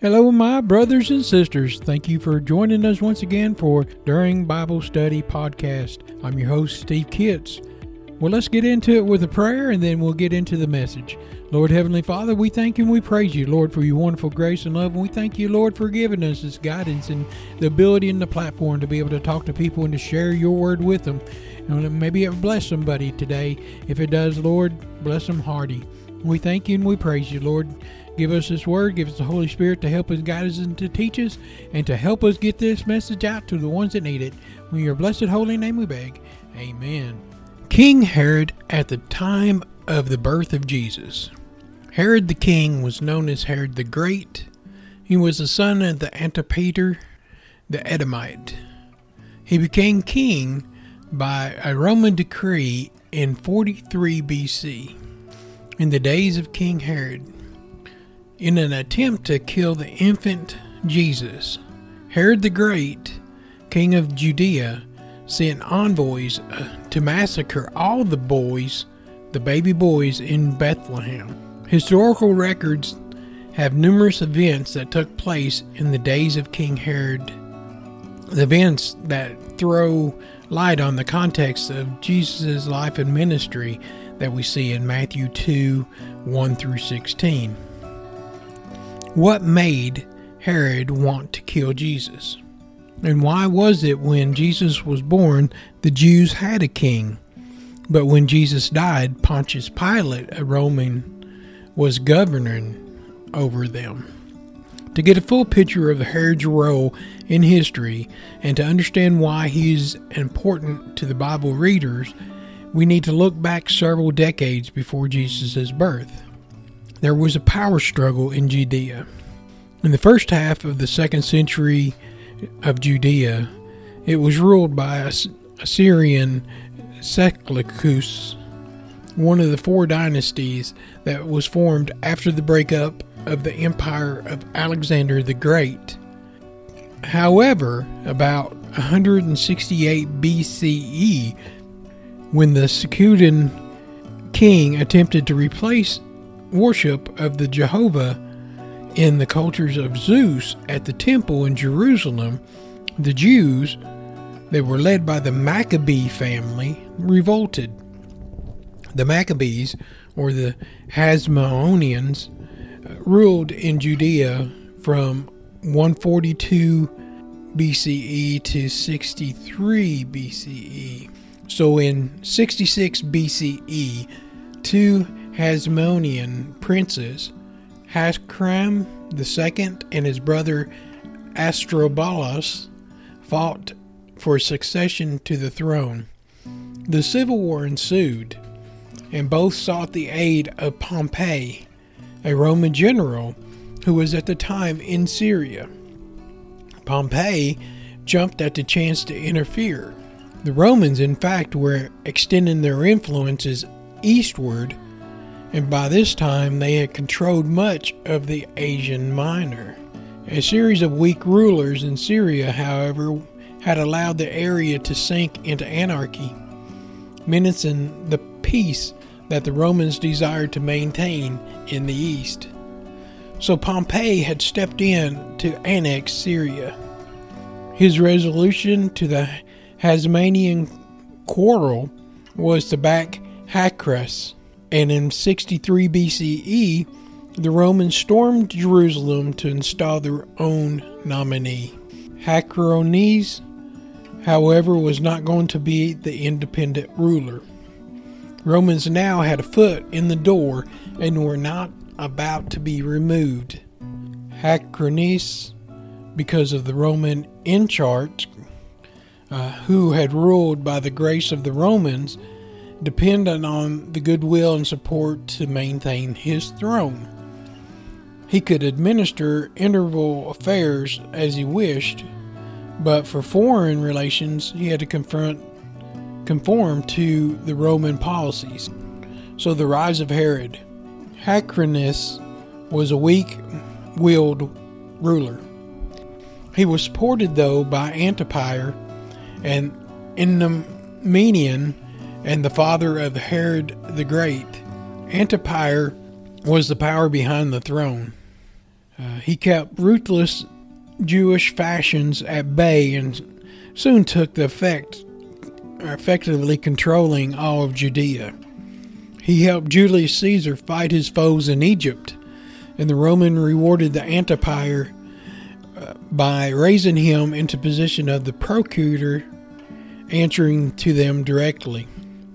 Hello, my brothers and sisters. Thank you for joining us once again for During Bible Study Podcast. I'm your host, Steve Kitts. Well, let's get into it with a prayer and then we'll get into the message. Lord Heavenly Father, we thank you and we praise you, Lord, for your wonderful grace and love. And we thank you, Lord, for giving us this guidance and the ability and the platform to be able to talk to people and to share your word with them. And maybe it bless somebody today. If it does, Lord, bless them hearty. We thank you and we praise you, Lord. Give us this word, give us the Holy Spirit to help us, guide us, and to teach us, and to help us get this message out to the ones that need it. In your blessed holy name we beg. Amen. King Herod at the time of the birth of Jesus. Herod the king was known as Herod the Great. He was the son of the Antipater the Edomite. He became king by a Roman decree in 43 BC, in the days of King Herod. In an attempt to kill the infant Jesus, Herod the Great, king of Judea, sent envoys uh, to massacre all the boys, the baby boys in Bethlehem. Historical records have numerous events that took place in the days of King Herod, events that throw light on the context of Jesus' life and ministry that we see in Matthew 2 1 through 16. What made Herod want to kill Jesus? And why was it when Jesus was born, the Jews had a king? But when Jesus died, Pontius Pilate, a Roman, was governing over them. To get a full picture of Herod's role in history and to understand why he is important to the Bible readers, we need to look back several decades before Jesus' birth there was a power struggle in Judea. In the first half of the second century of Judea, it was ruled by Assyrian Seleucus, one of the four dynasties that was formed after the breakup of the empire of Alexander the Great. However, about 168 BCE, when the Seleucid king attempted to replace worship of the Jehovah in the cultures of Zeus at the temple in Jerusalem, the Jews, that were led by the Maccabee family, revolted. The Maccabees, or the Hasmoneans, uh, ruled in Judea from 142 BCE to 63 BCE. So in 66 BCE, two Hasmonean princes, Hasram II and his brother Aristobulus, fought for succession to the throne. The civil war ensued, and both sought the aid of Pompey, a Roman general who was at the time in Syria. Pompey jumped at the chance to interfere. The Romans, in fact, were extending their influences eastward and by this time they had controlled much of the Asian Minor. A series of weak rulers in Syria, however, had allowed the area to sink into anarchy, menacing the peace that the Romans desired to maintain in the east. So Pompey had stepped in to annex Syria. His resolution to the Hasmonean quarrel was to back Hyrcanus, and in 63 BCE, the Romans stormed Jerusalem to install their own nominee. Hyrcanus, however, was not going to be the independent ruler. Romans now had a foot in the door and were not about to be removed. Hyrcanus, because of the Roman in charge, uh, who had ruled by the grace of the Romans, dependent on the goodwill and support to maintain his throne. He could administer interval affairs as he wished, but for foreign relations, he had to confront, conform to the Roman policies. So the rise of Herod. Hyrcanus was a weak willed ruler. He was supported, though, by Antipater and Ennomenian and the father of Herod the Great. Antipater was the power behind the throne. Uh, he kept ruthless Jewish fashions at bay and soon took the effect, effectively controlling all of Judea. He helped Julius Caesar fight his foes in Egypt, and the Roman rewarded the Antipater uh, by raising him into position of the procurator, answering to them directly.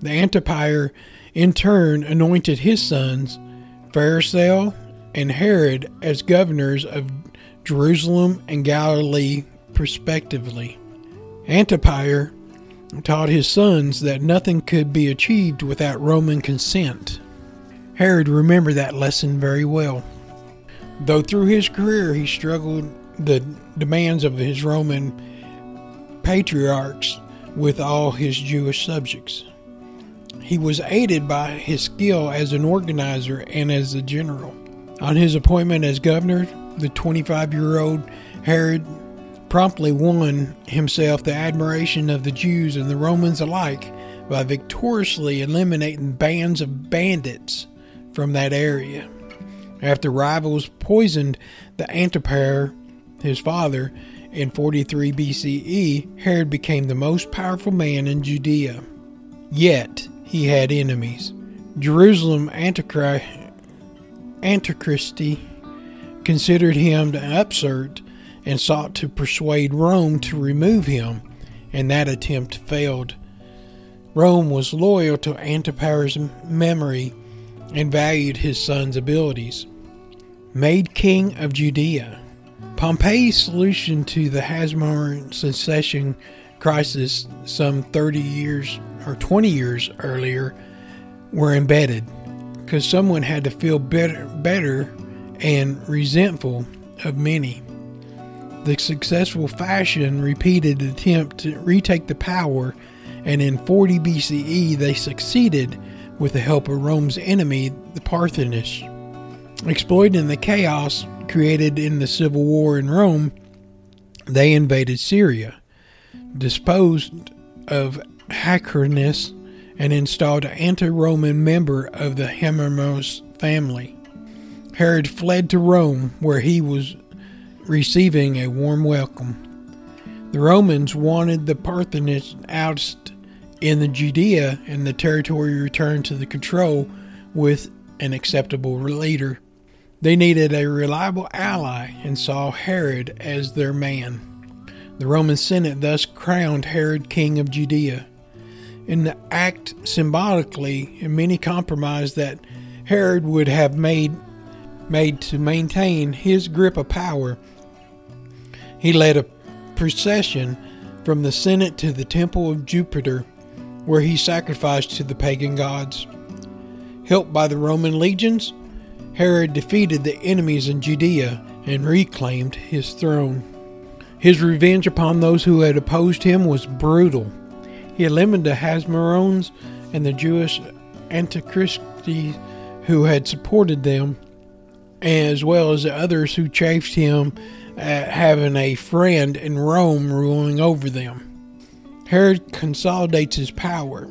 The Antipater, in turn, anointed his sons, Phasael and Herod, as governors of Jerusalem and Galilee, respectively. Antipater taught his sons that nothing could be achieved without Roman consent. Herod remembered that lesson very well. Though through his career he struggled the demands of his Roman patriarchs with all his Jewish subjects. He was aided by his skill as an organizer and as a general. On his appointment as governor, the 25 year old Herod promptly won himself the admiration of the Jews and the Romans alike by victoriously eliminating bands of bandits from that area. After rivals poisoned the Antipater, his father, in 43 BCE, Herod became the most powerful man in Judea. Yet he had enemies. Jerusalem Antichrist, Antichristi considered him an upstart and sought to persuade Rome to remove him, and that attempt failed. Rome was loyal to Antipater's memory and valued his son's abilities. Made king of Judea. Pompey's solution to the Hasmonean secession crisis some 30 years or 20 years earlier were embedded because someone had to feel better, better and resentful of many. The successful fashion repeated attempt to retake the power, and in 40 BCE they succeeded with the help of Rome's enemy, the Parthians. Exploiting the chaos created in the civil war in Rome, they invaded Syria, disposed of Hyrcanus, and installed an anti Roman member of the Hermos family. Herod fled to Rome, where he was receiving a warm welcome. The Romans wanted the Parthians ousted in the Judea and the territory returned to the control with an acceptable leader. They needed a reliable ally and saw Herod as their man. The Roman Senate thus crowned Herod king of Judea. In the act symbolically, and many compromised that Herod would have made made to maintain his grip of power he led a procession from the Senate to the temple of Jupiter, where he sacrificed to the pagan gods. Helped by the Roman legions, Herod defeated the enemies in Judea and reclaimed his throne. His revenge upon those who had opposed him was brutal. He eliminated the Hasmoneans and the Jewish Antichristi who had supported them, as well as the others who chafed him at having a friend in Rome ruling over them. Herod consolidates his power.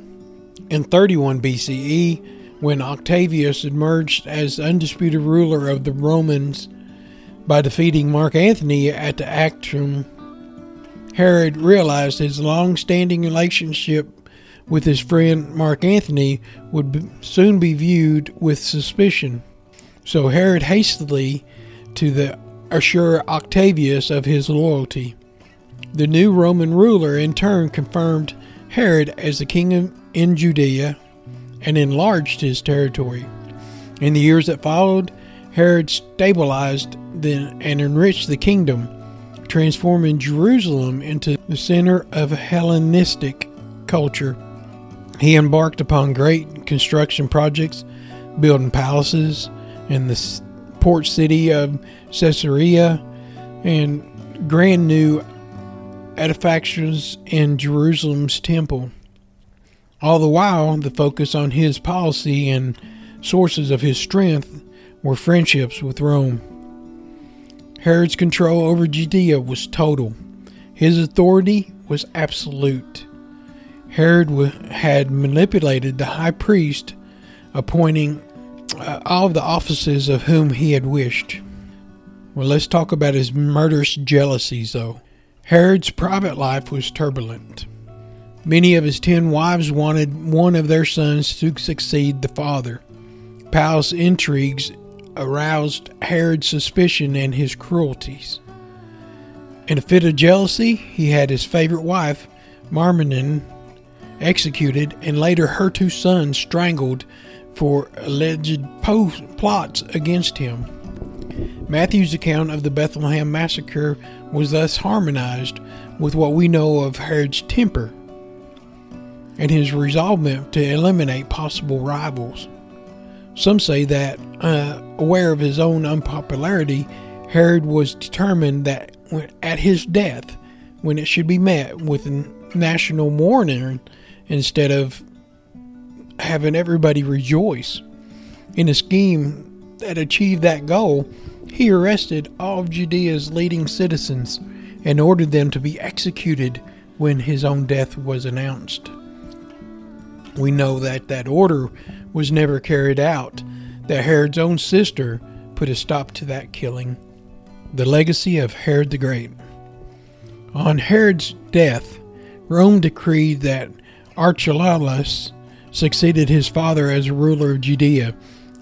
In 31 BCE, when Octavius emerged as undisputed ruler of the Romans by defeating Mark Antony at the Actium, Herod realized his long standing relationship with his friend Mark Antony would soon be viewed with suspicion. So Herod hastily, to the assure Octavius of his loyalty. The new Roman ruler in turn confirmed Herod as the king in Judea and enlarged his territory. In the years that followed, Herod stabilized and enriched the kingdom, transforming Jerusalem into the center of Hellenistic culture. He embarked upon great construction projects, building palaces in the port city of Caesarea and grand new edifications in Jerusalem's temple. All the while, the focus on his policy and sources of his strength were friendships with Rome. Herod's control over Judea was total. His authority was absolute. Herod had manipulated the high priest, appointing uh, all of the offices of whom he had wished. Well, let's talk about his murderous jealousies, though. Herod's private life was turbulent. Many of his ten wives wanted one of their sons to succeed the father. Palace intrigues aroused Herod's suspicion and his cruelties. In a fit of jealousy, he had his favorite wife, Mariamne, executed and later her two sons strangled for alleged plots against him. Matthew's account of the Bethlehem massacre was thus harmonized with what we know of Herod's temper and his resolvement to eliminate possible rivals. Some say that, uh, aware of his own unpopularity, Herod was determined that at his death, when it should be met with national mourning instead of having everybody rejoice. In a scheme that achieved that goal, he arrested all of Judea's leading citizens and ordered them to be executed when his own death was announced. We know that that order was never carried out, that Herod's own sister put a stop to that killing. The legacy of Herod the Great. On Herod's death, Rome decreed that Archelaus succeeded his father as ruler of Judea,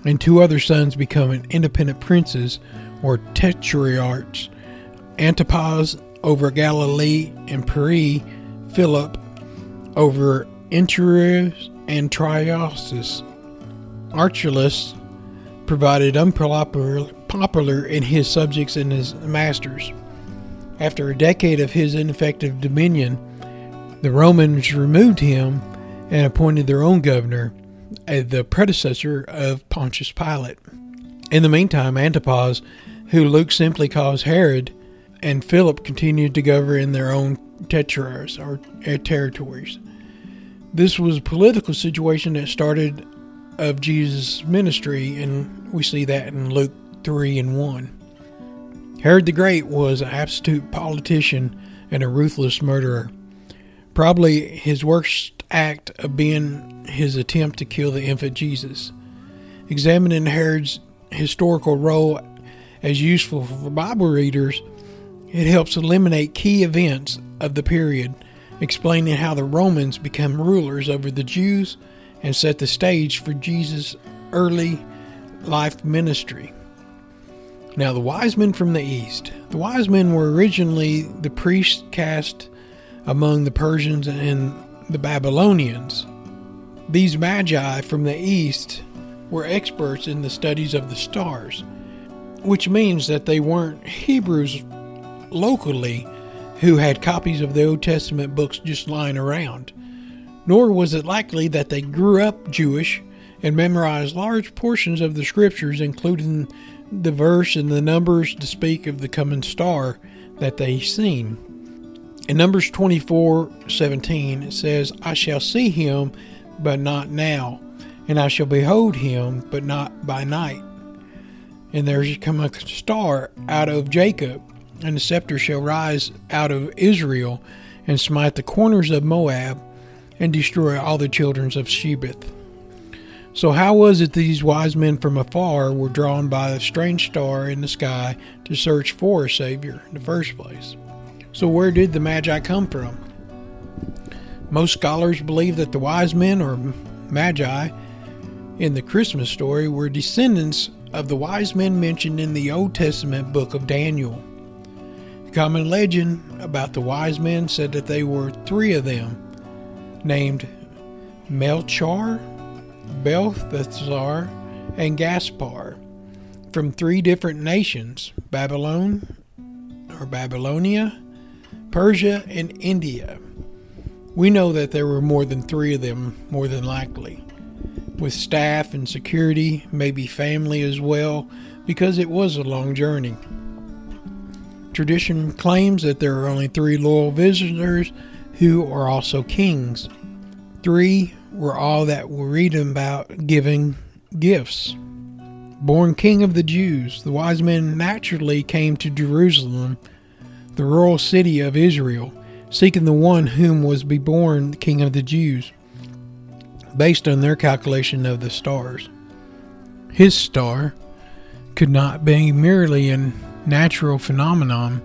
and two other sons become independent princes or tetrarchs Antipas over Galilee and Perea, Philip over Interius and Triosus. Archelaus provided unpopular in his subjects and his masters. After a decade of his ineffective dominion, the Romans removed him and appointed their own governor, uh, the predecessor of Pontius Pilate. In the meantime, Antipas, who Luke simply calls Herod, and Philip continued to govern their own tetrarchs or uh, territories. This was a political situation that started of Jesus' ministry, and we see that in Luke 3 and 1. Herod the Great was an absolute politician and a ruthless murderer. Probably his worst act of being his attempt to kill the infant Jesus. Examining Herod's historical role as useful for Bible readers, it helps eliminate key events of the period, explaining how the Romans became rulers over the Jews and set the stage for Jesus' early life ministry. Now, the wise men from the east. The wise men were originally the priest caste among the Persians and the Babylonians. These magi from the east were experts in the studies of the stars, which means that they weren't Hebrews locally who had copies of the Old Testament books just lying around. Nor was it likely that they grew up Jewish and memorized large portions of the scriptures, including the verse and the numbers to speak of the coming star that they seen. In Numbers 24 17, it says, I shall see him, but not now, and I shall behold him, but not by night. And there shall come a star out of Jacob, and the scepter shall rise out of Israel, and smite the corners of Moab, and destroy all the children of Sheth. So, how was it these wise men from afar were drawn by a strange star in the sky to search for a Savior in the first place? So, where did the Magi come from? Most scholars believe that the wise men, or Magi, in the Christmas story were descendants of the wise men mentioned in the Old Testament book of Daniel. The common legend about the wise men said that they were three of them, named Melchior, Balthazar, and Gaspar, from three different nations Babylon or Babylonia, Persia, and India. We know that there were more than three of them, more than likely, with staff and security, maybe family as well, because it was a long journey. Tradition claims that there are only three loyal visitors who are also kings. Three were all that we read about giving gifts. Born king of the Jews, the wise men naturally came to Jerusalem the royal city of Israel, seeking the one whom was to be born king of the Jews, based on their calculation of the stars. His star could not be merely a natural phenomenon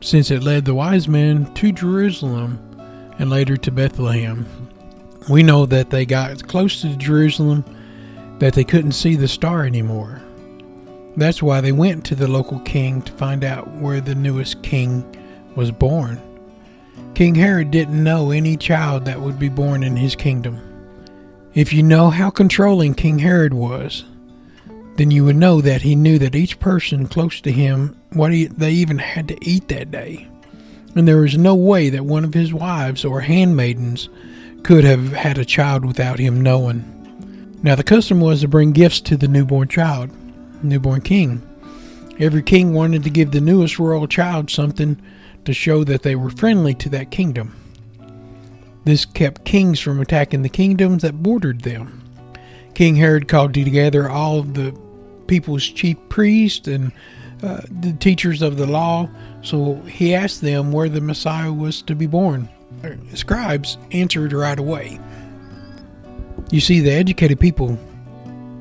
since it led the wise men to Jerusalem and later to Bethlehem. We know that they got close to Jerusalem that they couldn't see the star anymore. That's why they went to the local king to find out where the newest king was born. King Herod didn't know any child that would be born in his kingdom. If you know how controlling King Herod was, then you would know that he knew that each person close to him what he, they even had to eat that day. And there was no way that one of his wives or handmaidens could have had a child without him knowing. Now the custom was to bring gifts to the newborn child, newborn king. Every king wanted to give the newest royal child something to show that they were friendly to that kingdom. This kept kings from attacking the kingdoms that bordered them. King Herod called together all of the people's chief priests and uh, the teachers of the law, so he asked them where the Messiah was to be born. The scribes answered right away. You see, the educated people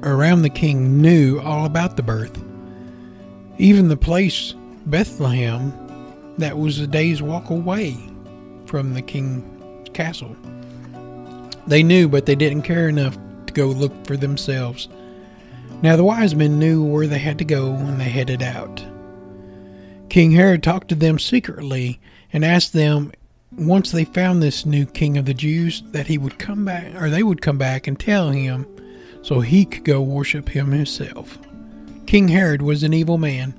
around the king knew all about the birth. Even the place, Bethlehem, that was a day's walk away from the king's castle. They knew, but they didn't care enough to go look for themselves. Now the wise men knew where they had to go and they headed out. King Herod talked to them secretly and asked them once they found this new king of the Jews that he would come back or they would come back and tell him so he could go worship him himself. King Herod was an evil man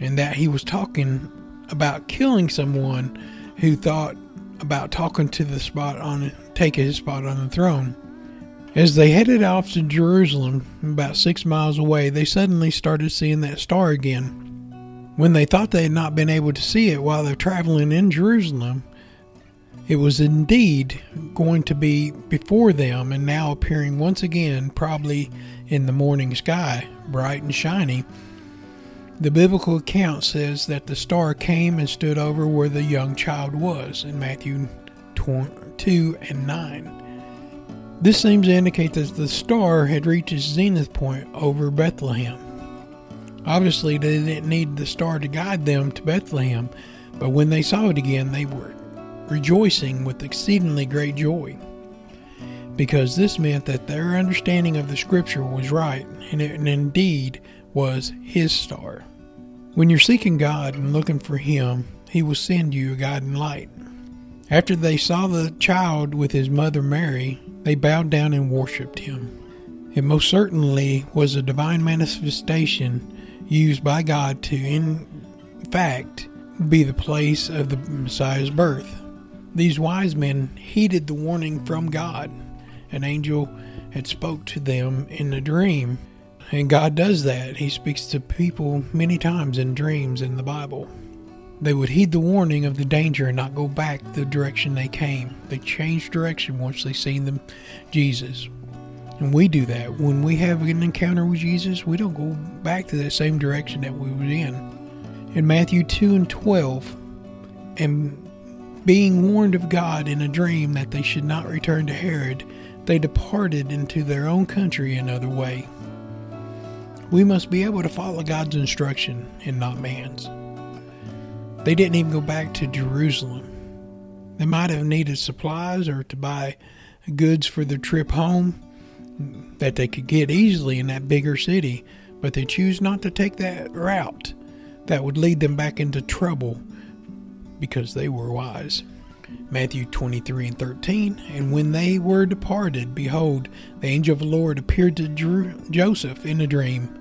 and that he was talking about killing someone who thought about talking to the spot on taking his spot on the throne. As they headed off to Jerusalem, about six miles away, they suddenly started seeing that star again. When they thought they had not been able to see it while they're traveling in Jerusalem, it was indeed going to be before them and now appearing once again, probably in the morning sky, bright and shiny the biblical account says that the star came and stood over where the young child was in Matthew 2 and 9. This seems to indicate that the star had reached its zenith point over Bethlehem. Obviously, they didn't need the star to guide them to Bethlehem, but when they saw it again, they were rejoicing with exceedingly great joy. Because this meant that their understanding of the scripture was right, and it indeed was his star. When you're seeking God and looking for Him, He will send you a guiding light. After they saw the child with his mother Mary, they bowed down and worshipped him. It most certainly was a divine manifestation used by God to, in fact, be the place of the Messiah's birth. These wise men heeded the warning from God. An angel had spoke to them in a dream and God does that. He speaks to people many times in dreams in the Bible. They would heed the warning of the danger and not go back the direction they came. They change direction once they seen them Jesus. And we do that. When we have an encounter with Jesus, we don't go back to that same direction that we were in. In Matthew 2 and 12, and being warned of God in a dream that they should not return to Herod, they departed into their own country another way. We must be able to follow God's instruction and not man's. They didn't even go back to Jerusalem. They might have needed supplies or to buy goods for their trip home that they could get easily in that bigger city, but they choose not to take that route that would lead them back into trouble because they were wise. Matthew 23 and 13. And when they were departed, behold, the angel of the Lord appeared to Joseph in a dream,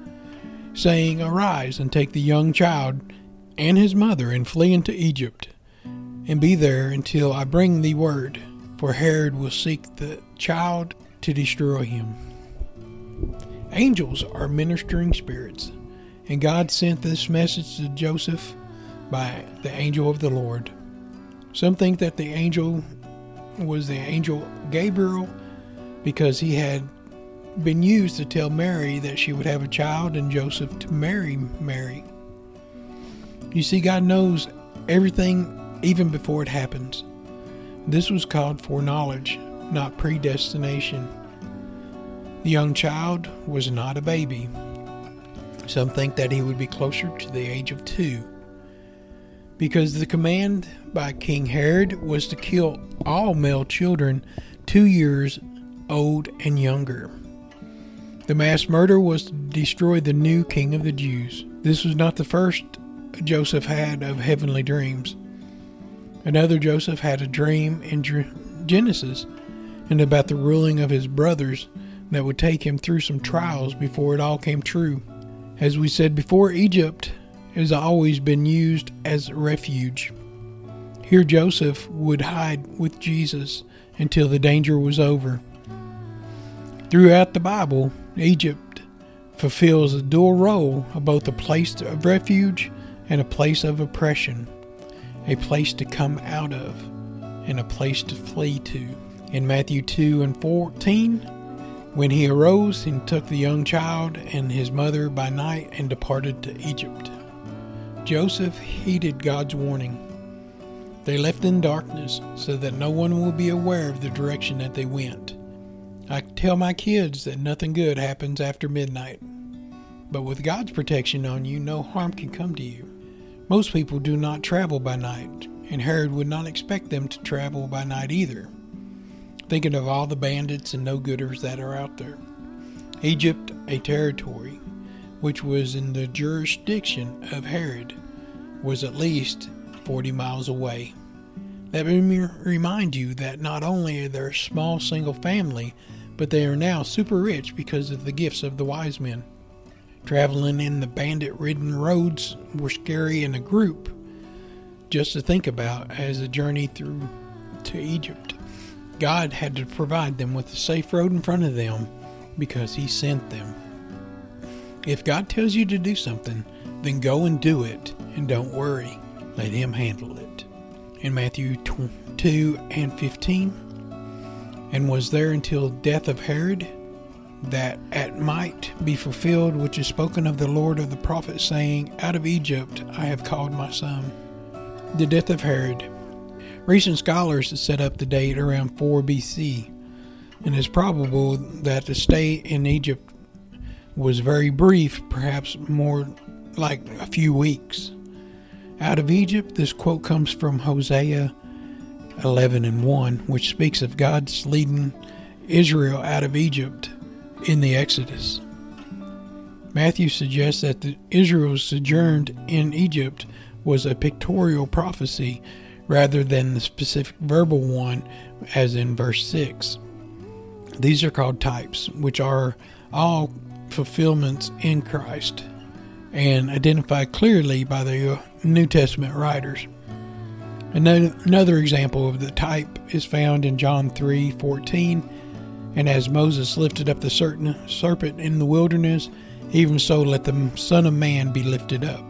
saying, Arise and take the young child and his mother and flee into Egypt, and be there until I bring thee word, for Herod will seek the child to destroy him. Angels are ministering spirits, and God sent this message to Joseph by the angel of the Lord. Some think that the angel was the angel Gabriel because he had been used to tell Mary that she would have a child and Joseph to marry Mary. You see, God knows everything even before it happens. This was called foreknowledge, not predestination. The young child was not a baby. Some think that he would be closer to the age of two, because the command by King Herod was to kill all male children two years old and younger. The mass murder was to destroy the new king of the Jews. This was not the first Joseph had of heavenly dreams. Another Joseph had a dream in Genesis and about the ruling of his brothers that would take him through some trials before it all came true. As we said before, Egypt has always been used as refuge. Here, Joseph would hide with Jesus until the danger was over. Throughout the Bible, Egypt fulfills a dual role of both a place of refuge and a place of oppression, a place to come out of, and a place to flee to. In Matthew 2 and 14, when he arose and took the young child and his mother by night and departed to Egypt. Joseph heeded God's warning. They left in darkness so that no one will be aware of the direction that they went. I tell my kids that nothing good happens after midnight. But with God's protection on you, no harm can come to you. Most people do not travel by night, and Herod would not expect them to travel by night either. Thinking of all the bandits and no gooders that are out there. Egypt, a territory which was in the jurisdiction of Herod, was at least 40 miles away. Let me remind you that not only are they a small single family, but they are now super rich because of the gifts of the wise men. Traveling in the bandit ridden roads were scary in a group just to think about as a journey through to Egypt. God had to provide them with a safe road in front of them because He sent them. If God tells you to do something, then go and do it and don't worry. Let Him handle it. In Matthew 2 and 15, and was there until death of Herod, that it might be fulfilled which is spoken of the Lord of the prophet, saying, Out of Egypt I have called my son. The death of Herod. Recent scholars have set up the date around 4 BC, and it's probable that the stay in Egypt was very brief, perhaps more like a few weeks. Out of Egypt, this quote comes from Hosea 11 and 1, which speaks of God's leading Israel out of Egypt in the Exodus. Matthew suggests that the Israel's sojourn in Egypt was a pictorial prophecy rather than the specific verbal one, as in verse 6. These are called types, which are all fulfillments in Christ and identified clearly by the uh, New Testament writers. Another example of the type is found in John 3:14, and as Moses lifted up the serpent in the wilderness, even so let the Son of Man be lifted up.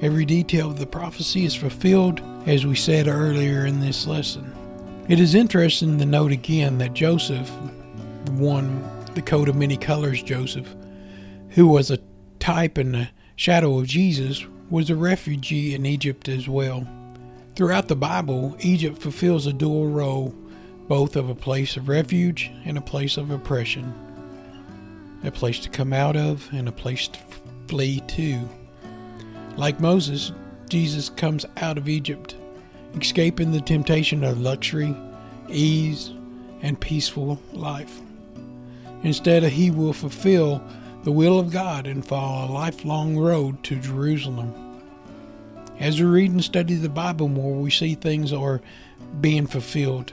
Every detail of the prophecy is fulfilled, as we said earlier in this lesson. It is interesting to note again that Joseph, the one, the coat of many colors Joseph, who was a type and a shadow of Jesus, was a refugee in Egypt as well. Throughout the Bible, Egypt fulfills a dual role, both of a place of refuge and a place of oppression, a place to come out of and a place to flee to. Like Moses, Jesus comes out of Egypt, escaping the temptation of luxury, ease, and peaceful life. Instead, he will fulfill the will of God and follow a lifelong road to Jerusalem. As we read and study the Bible more, we see things are being fulfilled.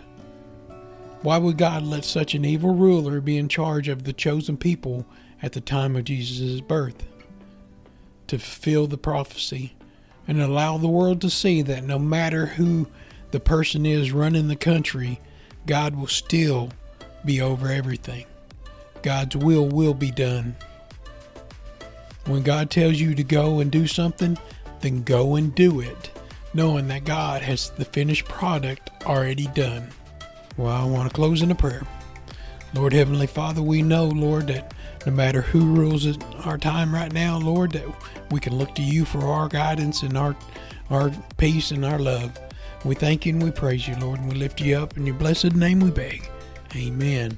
Why would God let such an evil ruler be in charge of the chosen people at the time of Jesus' birth? To fulfill the prophecy and allow the world to see that no matter who the person is running the country, God will still be over everything. God's will will be done. When God tells you to go and do something, then go and do it, knowing that God has the finished product already done. Well, I want to close in a prayer. Lord Heavenly Father, we know, Lord, that no matter who rules our time right now, Lord, that we can look to you for our guidance and our our peace and our love. We thank you and we praise you, Lord, and we lift you up in your blessed name we beg. Amen.